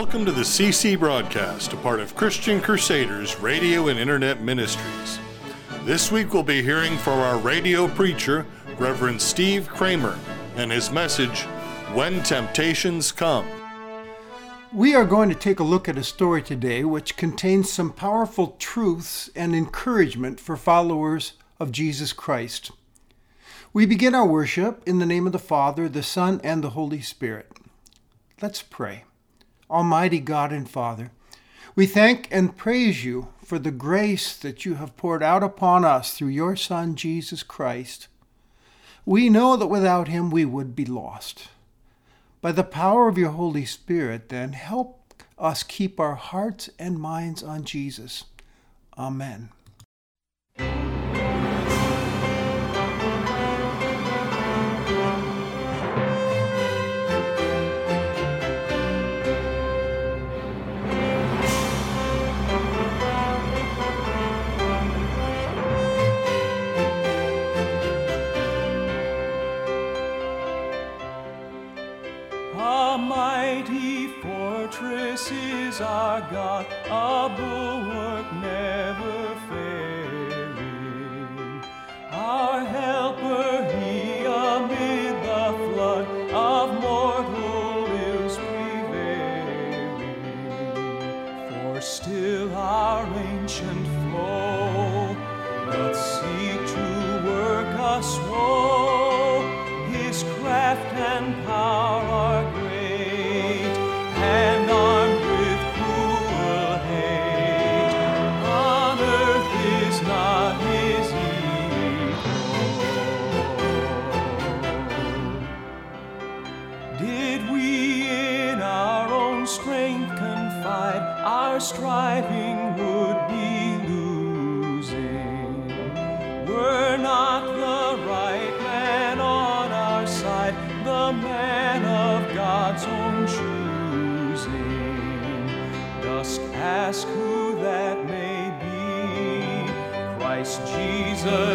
Welcome to the CC broadcast, a part of Christian Crusaders Radio and Internet Ministries. This week we'll be hearing from our radio preacher, Reverend Steve Kramer, and his message, When Temptations Come. We are going to take a look at a story today which contains some powerful truths and encouragement for followers of Jesus Christ. We begin our worship in the name of the Father, the Son, and the Holy Spirit. Let's pray. Almighty God and Father, we thank and praise you for the grace that you have poured out upon us through your Son, Jesus Christ. We know that without him we would be lost. By the power of your Holy Spirit, then, help us keep our hearts and minds on Jesus. Amen.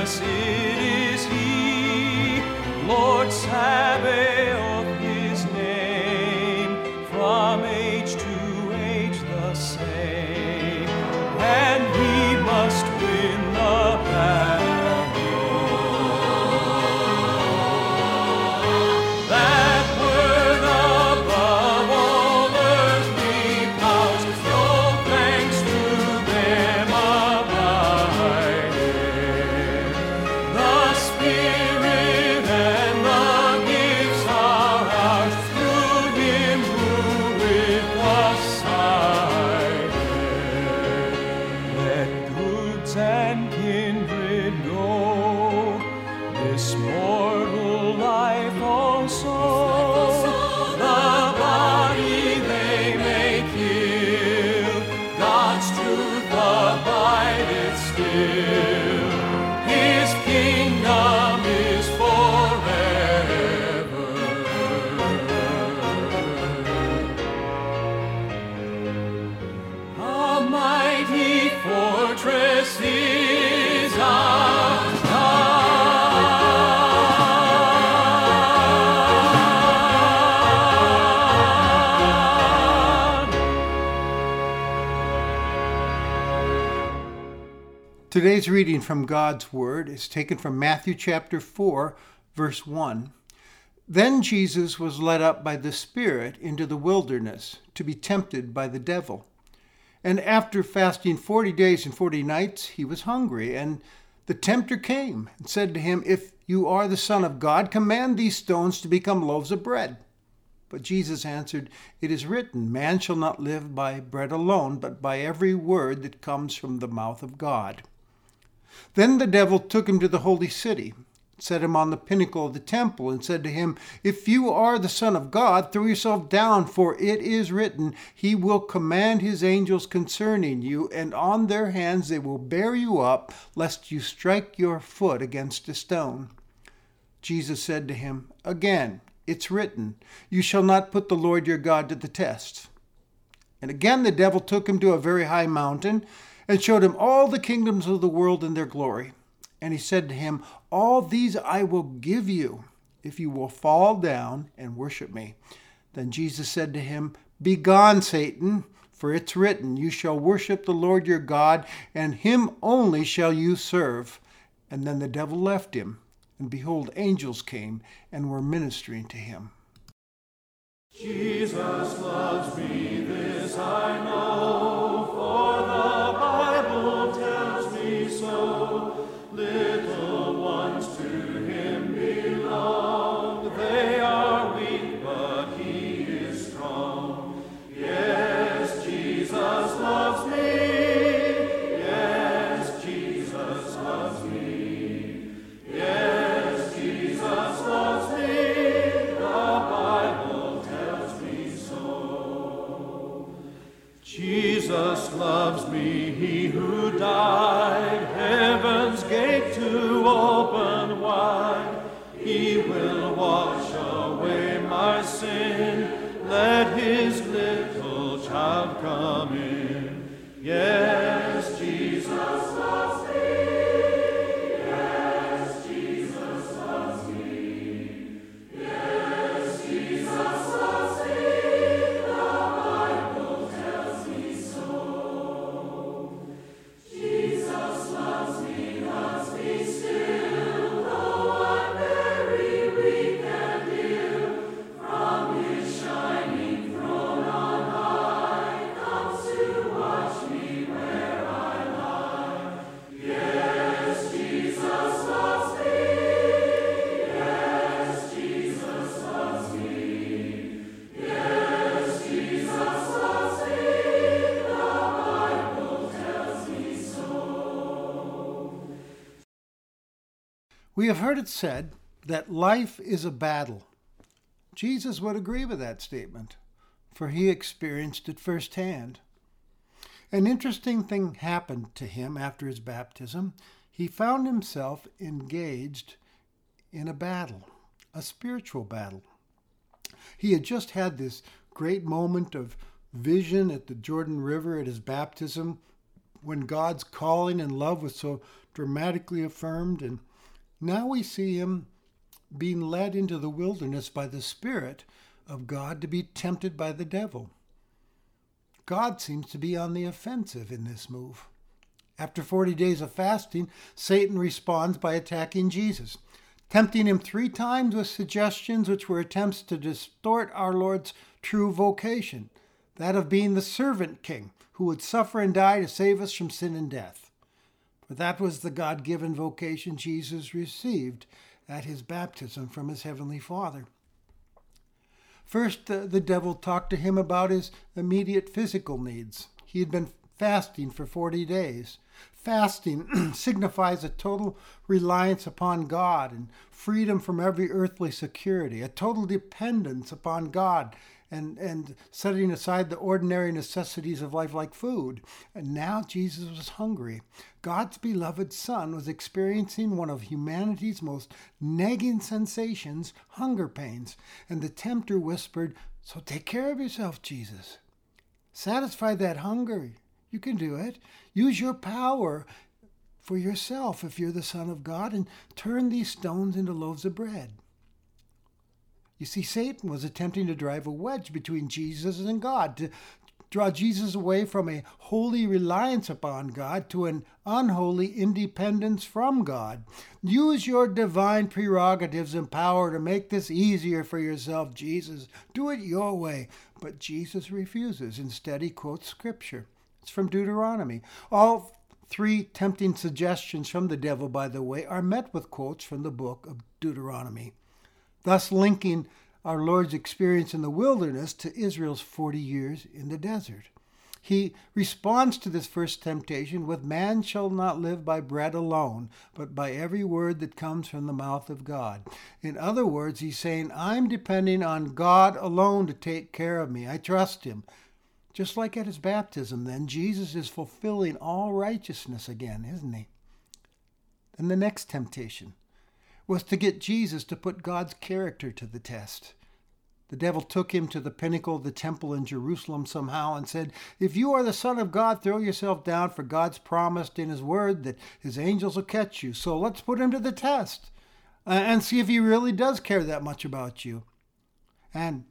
Jesus, Today's reading from God's Word is taken from Matthew chapter 4, verse 1. Then Jesus was led up by the Spirit into the wilderness to be tempted by the devil. And after fasting forty days and forty nights, he was hungry. And the tempter came and said to him, If you are the Son of God, command these stones to become loaves of bread. But Jesus answered, It is written, Man shall not live by bread alone, but by every word that comes from the mouth of God. Then the devil took him to the holy city, set him on the pinnacle of the temple, and said to him, If you are the Son of God, throw yourself down, for it is written, He will command His angels concerning you, and on their hands they will bear you up, lest you strike your foot against a stone. Jesus said to him, Again, it's written, You shall not put the Lord your God to the test. And again the devil took him to a very high mountain and showed him all the kingdoms of the world and their glory. And he said to him, All these I will give you if you will fall down and worship me. Then Jesus said to him, Begone, Satan, for it's written, You shall worship the Lord your God, and him only shall you serve. And then the devil left him, and behold, angels came and were ministering to him. Jesus loves me, this I know, We have heard it said that life is a battle. Jesus would agree with that statement, for he experienced it firsthand. An interesting thing happened to him after his baptism. He found himself engaged in a battle, a spiritual battle. He had just had this great moment of vision at the Jordan River at his baptism when God's calling and love was so dramatically affirmed. And now we see him being led into the wilderness by the Spirit of God to be tempted by the devil. God seems to be on the offensive in this move. After 40 days of fasting, Satan responds by attacking Jesus, tempting him three times with suggestions which were attempts to distort our Lord's true vocation, that of being the servant king who would suffer and die to save us from sin and death. For that was the God given vocation Jesus received at his baptism from his heavenly Father. First, the devil talked to him about his immediate physical needs. He had been fasting for 40 days. Fasting signifies a total reliance upon God and freedom from every earthly security, a total dependence upon God and, and setting aside the ordinary necessities of life like food. And now Jesus was hungry. God's beloved Son was experiencing one of humanity's most nagging sensations, hunger pains. And the tempter whispered, So take care of yourself, Jesus. Satisfy that hunger. You can do it. Use your power for yourself if you're the Son of God and turn these stones into loaves of bread. You see, Satan was attempting to drive a wedge between Jesus and God, to draw Jesus away from a holy reliance upon God to an unholy independence from God. Use your divine prerogatives and power to make this easier for yourself, Jesus. Do it your way. But Jesus refuses. Instead, he quotes Scripture. It's from Deuteronomy. All three tempting suggestions from the devil, by the way, are met with quotes from the book of Deuteronomy thus linking our Lord's experience in the wilderness to Israel's 40 years in the desert. He responds to this first temptation with Man shall not live by bread alone, but by every word that comes from the mouth of God. In other words, he's saying, I'm depending on God alone to take care of me. I trust him. Just like at his baptism, then, Jesus is fulfilling all righteousness again, isn't he? Then the next temptation was to get Jesus to put God's character to the test. The devil took him to the pinnacle of the temple in Jerusalem somehow and said, If you are the Son of God, throw yourself down, for God's promised in His word that His angels will catch you. So let's put him to the test uh, and see if he really does care that much about you. And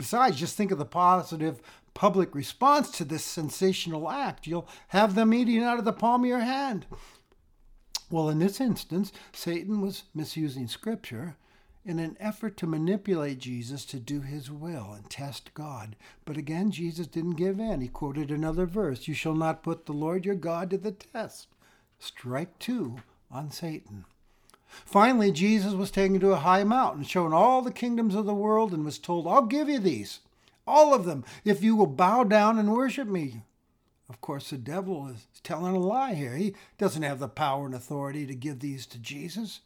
Besides, just think of the positive public response to this sensational act. You'll have them eating out of the palm of your hand. Well, in this instance, Satan was misusing scripture in an effort to manipulate Jesus to do his will and test God. But again, Jesus didn't give in. He quoted another verse You shall not put the Lord your God to the test. Strike two on Satan. Finally, Jesus was taken to a high mountain, shown all the kingdoms of the world, and was told, I'll give you these, all of them, if you will bow down and worship me. Of course, the devil is telling a lie here. He doesn't have the power and authority to give these to Jesus.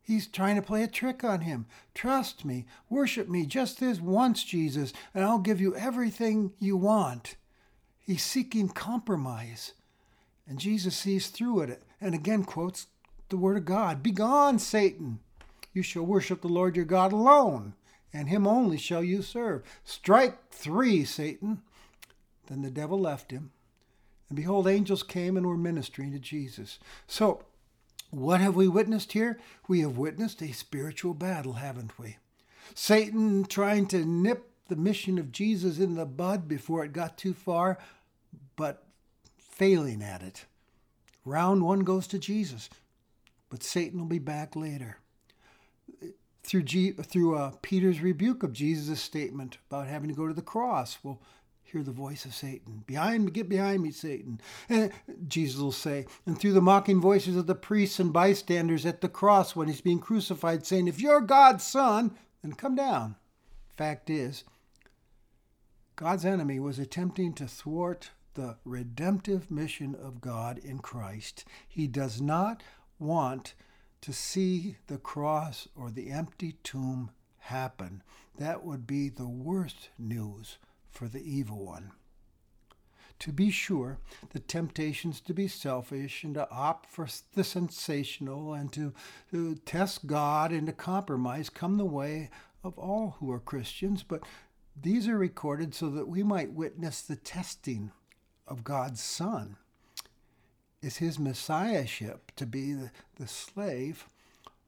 He's trying to play a trick on him. Trust me, worship me just this once, Jesus, and I'll give you everything you want. He's seeking compromise. And Jesus sees through it and again quotes the word of God Begone, Satan! You shall worship the Lord your God alone, and him only shall you serve. Strike three, Satan. Then the devil left him. And behold, angels came and were ministering to Jesus. So, what have we witnessed here? We have witnessed a spiritual battle, haven't we? Satan trying to nip the mission of Jesus in the bud before it got too far, but failing at it. Round one goes to Jesus, but Satan will be back later. Through, G, through uh, Peter's rebuke of Jesus' statement about having to go to the cross, we'll hear the voice of Satan. Behind me, get behind me, Satan. And Jesus will say, and through the mocking voices of the priests and bystanders at the cross when he's being crucified, saying, If you're God's son, then come down. Fact is, God's enemy was attempting to thwart the redemptive mission of God in Christ. He does not want to see the cross or the empty tomb happen. That would be the worst news for the evil one. To be sure, the temptations to be selfish and to opt for the sensational and to, to test God and to compromise come the way of all who are Christians, but these are recorded so that we might witness the testing of God's Son. Is his messiahship to be the, the slave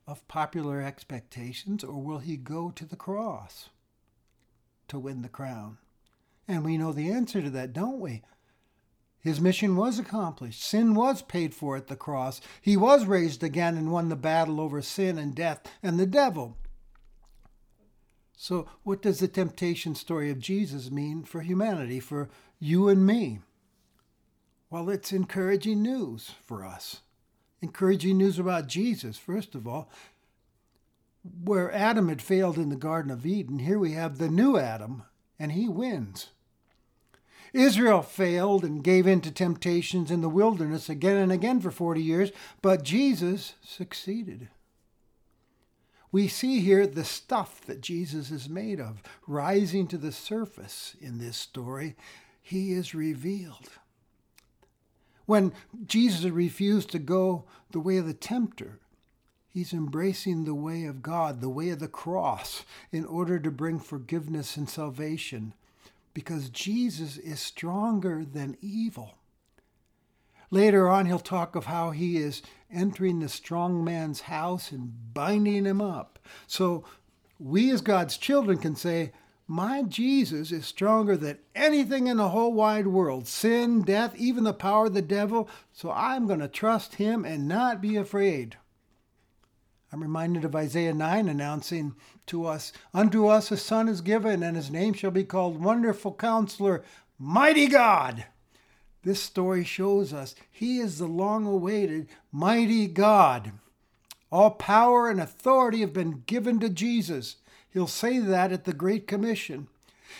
of popular expectations, or will he go to the cross to win the crown? And we know the answer to that, don't we? His mission was accomplished. Sin was paid for at the cross. He was raised again and won the battle over sin and death and the devil. So, what does the temptation story of Jesus mean for humanity, for you and me? Well, it's encouraging news for us. Encouraging news about Jesus, first of all. Where Adam had failed in the Garden of Eden, here we have the new Adam, and he wins. Israel failed and gave in to temptations in the wilderness again and again for 40 years, but Jesus succeeded. We see here the stuff that Jesus is made of rising to the surface in this story. He is revealed. When Jesus refused to go the way of the tempter, he's embracing the way of God, the way of the cross, in order to bring forgiveness and salvation because Jesus is stronger than evil. Later on, he'll talk of how he is entering the strong man's house and binding him up. So we, as God's children, can say, My Jesus is stronger than anything in the whole wide world sin, death, even the power of the devil. So I'm going to trust him and not be afraid. I'm reminded of Isaiah 9 announcing to us, Unto us a son is given, and his name shall be called Wonderful Counselor, Mighty God. This story shows us he is the long awaited mighty God. All power and authority have been given to Jesus. He'll say that at the Great Commission.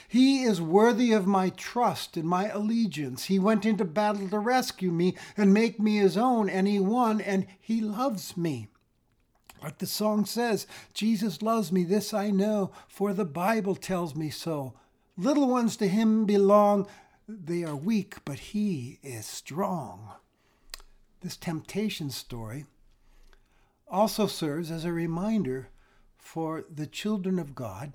He is worthy of my trust and my allegiance. He went into battle to rescue me and make me his own, and he won, and he loves me. Like the song says, Jesus loves me, this I know, for the Bible tells me so. Little ones to him belong. They are weak, but he is strong. This temptation story also serves as a reminder for the children of God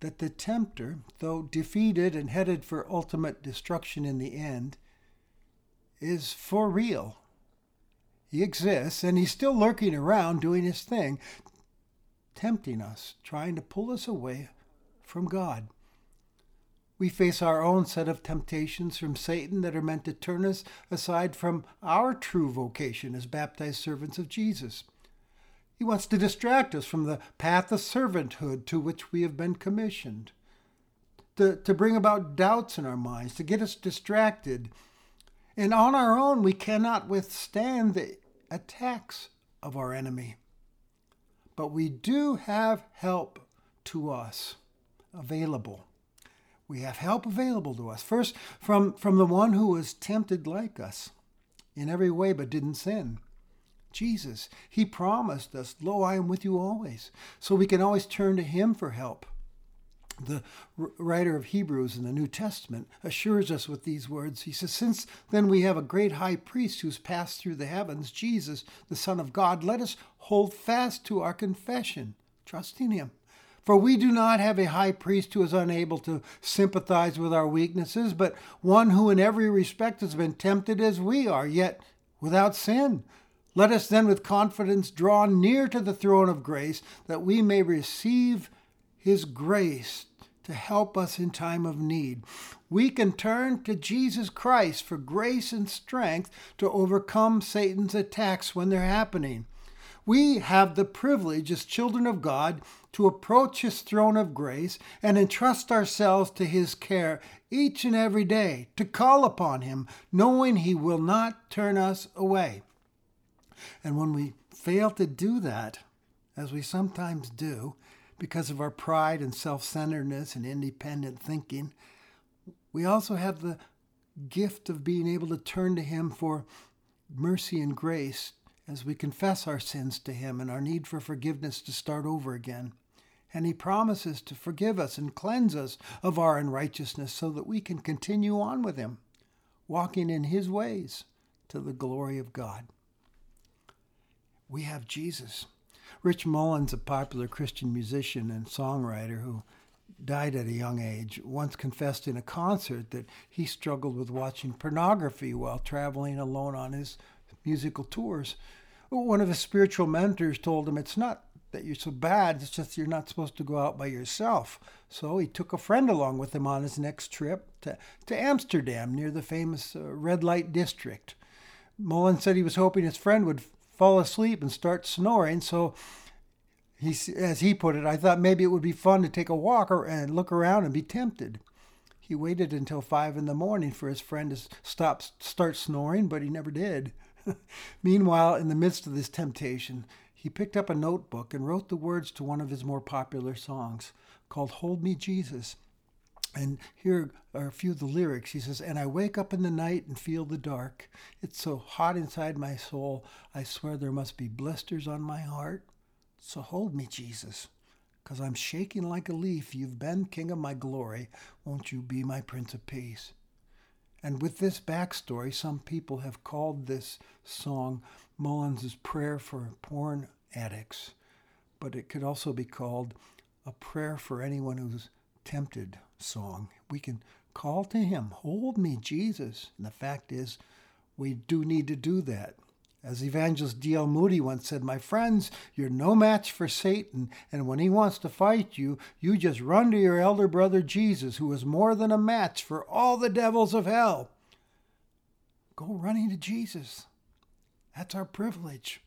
that the tempter, though defeated and headed for ultimate destruction in the end, is for real he exists, and he's still lurking around doing his thing, tempting us, trying to pull us away from God. We face our own set of temptations from Satan that are meant to turn us aside from our true vocation as baptized servants of Jesus. He wants to distract us from the path of servanthood to which we have been commissioned, to, to bring about doubts in our minds, to get us distracted. And on our own, we cannot withstand the attacks of our enemy. But we do have help to us available. We have help available to us. First, from, from the one who was tempted like us in every way but didn't sin. Jesus. He promised us, Lo, I am with you always. So we can always turn to Him for help. The writer of Hebrews in the New Testament assures us with these words. He says, Since then we have a great high priest who's passed through the heavens, Jesus, the Son of God, let us hold fast to our confession, trusting Him. For we do not have a high priest who is unable to sympathize with our weaknesses, but one who in every respect has been tempted as we are, yet without sin. Let us then with confidence draw near to the throne of grace that we may receive his grace to help us in time of need. We can turn to Jesus Christ for grace and strength to overcome Satan's attacks when they're happening. We have the privilege as children of God to approach his throne of grace and entrust ourselves to his care each and every day, to call upon him, knowing he will not turn us away. And when we fail to do that, as we sometimes do, because of our pride and self centeredness and independent thinking, we also have the gift of being able to turn to Him for mercy and grace as we confess our sins to Him and our need for forgiveness to start over again. And He promises to forgive us and cleanse us of our unrighteousness so that we can continue on with Him, walking in His ways to the glory of God we have Jesus. Rich Mullins, a popular Christian musician and songwriter who died at a young age, once confessed in a concert that he struggled with watching pornography while traveling alone on his musical tours. One of his spiritual mentors told him it's not that you're so bad, it's just you're not supposed to go out by yourself. So he took a friend along with him on his next trip to, to Amsterdam near the famous uh, red light district. Mullins said he was hoping his friend would fall asleep and start snoring. So he, as he put it, I thought maybe it would be fun to take a walk and look around and be tempted. He waited until five in the morning for his friend to stop, start snoring, but he never did. Meanwhile, in the midst of this temptation, he picked up a notebook and wrote the words to one of his more popular songs called Hold Me Jesus. And here are a few of the lyrics. He says, And I wake up in the night and feel the dark. It's so hot inside my soul. I swear there must be blisters on my heart. So hold me, Jesus, because I'm shaking like a leaf. You've been King of my glory. Won't you be my Prince of Peace? And with this backstory, some people have called this song Mullins' prayer for porn addicts, but it could also be called a prayer for anyone who's tempted song. We can call to Him, Hold me, Jesus. And the fact is, we do need to do that. As evangelist D.L. Moody once said, My friends, you're no match for Satan, and when he wants to fight you, you just run to your elder brother Jesus, who is more than a match for all the devils of hell. Go running to Jesus. That's our privilege.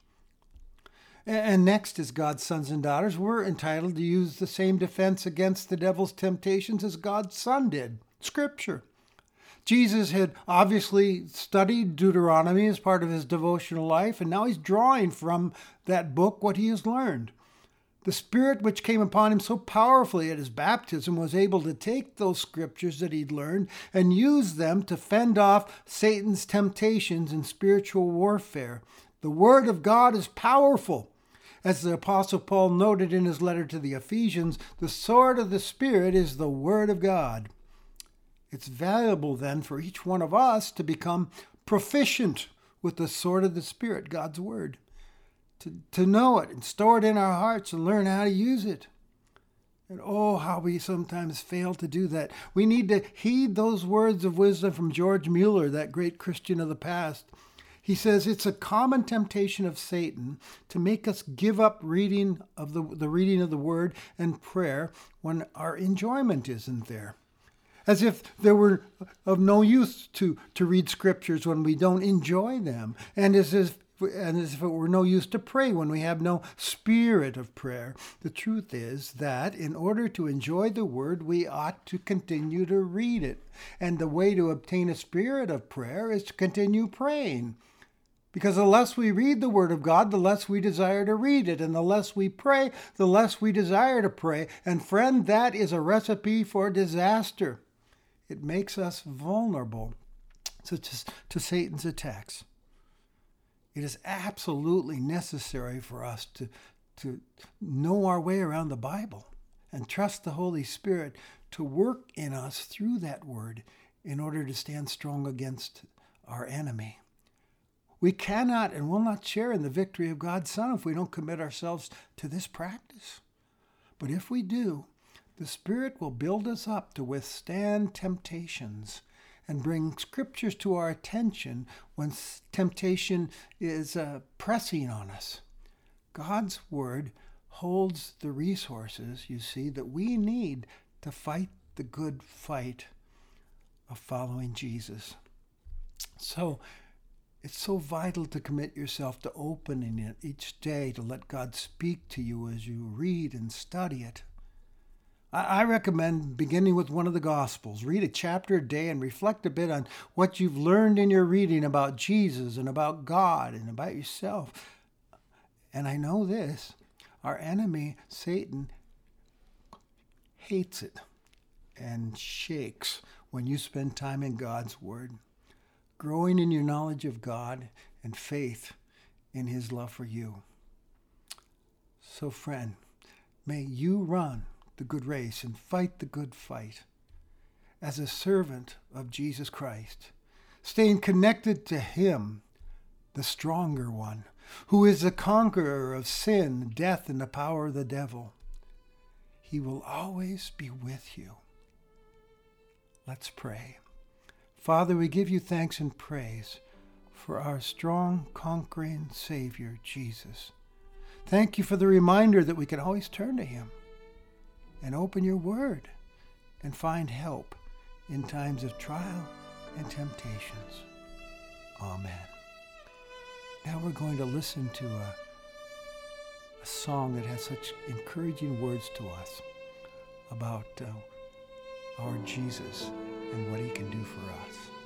And next, as God's sons and daughters, we're entitled to use the same defense against the devil's temptations as God's Son did Scripture. Jesus had obviously studied Deuteronomy as part of his devotional life, and now he's drawing from that book what he has learned. The Spirit which came upon him so powerfully at his baptism was able to take those scriptures that he'd learned and use them to fend off Satan's temptations in spiritual warfare. The Word of God is powerful. As the Apostle Paul noted in his letter to the Ephesians, the sword of the Spirit is the Word of God. It's valuable then for each one of us to become proficient with the sword of the Spirit, God's Word, to, to know it and store it in our hearts and learn how to use it. And oh, how we sometimes fail to do that. We need to heed those words of wisdom from George Mueller, that great Christian of the past. He says it's a common temptation of Satan to make us give up reading of the, the reading of the word and prayer when our enjoyment isn't there. As if there were of no use to, to read scriptures when we don't enjoy them, and as if and as if it were no use to pray when we have no spirit of prayer. The truth is that in order to enjoy the word, we ought to continue to read it. And the way to obtain a spirit of prayer is to continue praying. Because the less we read the Word of God, the less we desire to read it. And the less we pray, the less we desire to pray. And friend, that is a recipe for disaster. It makes us vulnerable to, Satan's attacks. It is absolutely necessary for us to, to know our way around the Bible and trust the Holy Spirit to work in us through that word in order to stand strong against our enemy. We cannot and will not share in the victory of God's Son if we don't commit ourselves to this practice. But if we do, the Spirit will build us up to withstand temptations and bring scriptures to our attention when temptation is uh, pressing on us. God's Word holds the resources, you see, that we need to fight the good fight of following Jesus. So, it's so vital to commit yourself to opening it each day to let God speak to you as you read and study it. I recommend beginning with one of the Gospels. Read a chapter a day and reflect a bit on what you've learned in your reading about Jesus and about God and about yourself. And I know this our enemy, Satan, hates it and shakes when you spend time in God's Word, growing in your knowledge of God and faith in His love for you. So, friend, may you run the good race and fight the good fight as a servant of Jesus Christ, staying connected to Him, the stronger one, who is the conqueror of sin, death, and the power of the devil. He will always be with you. Let's pray. Father, we give you thanks and praise for our strong, conquering Savior, Jesus. Thank you for the reminder that we can always turn to Him and open your word and find help in times of trial and temptations. Amen. Now we're going to listen to a, a song that has such encouraging words to us about uh, our Jesus and what he can do for us.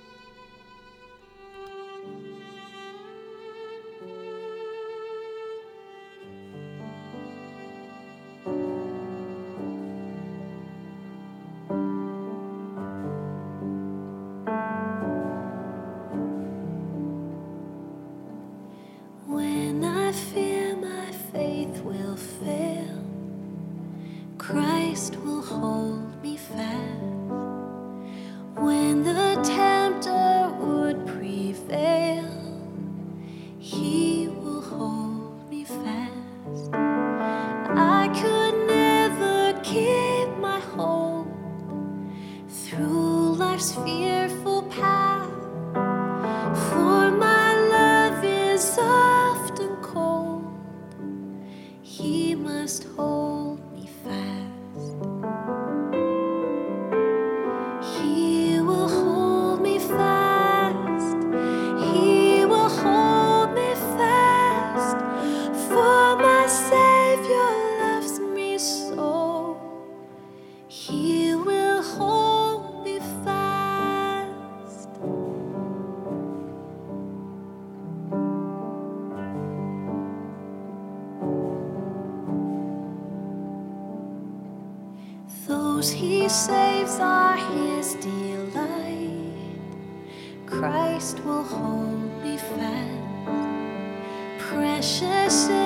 He saves are his delight. Christ will hold me fast, precious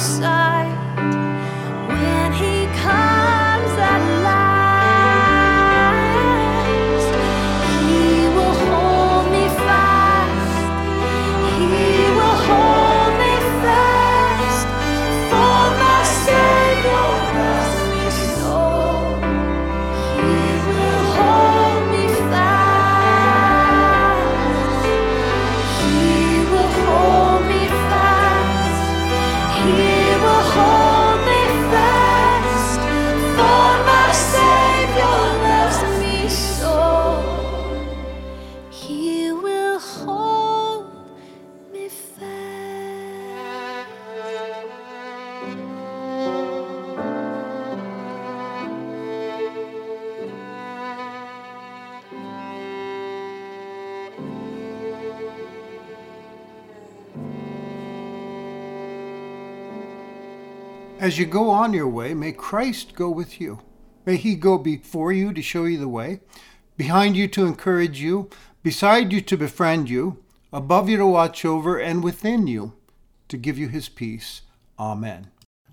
turned As you go on your way, may Christ go with you. May he go before you to show you the way, behind you to encourage you, beside you to befriend you, above you to watch over, and within you to give you his peace. Amen.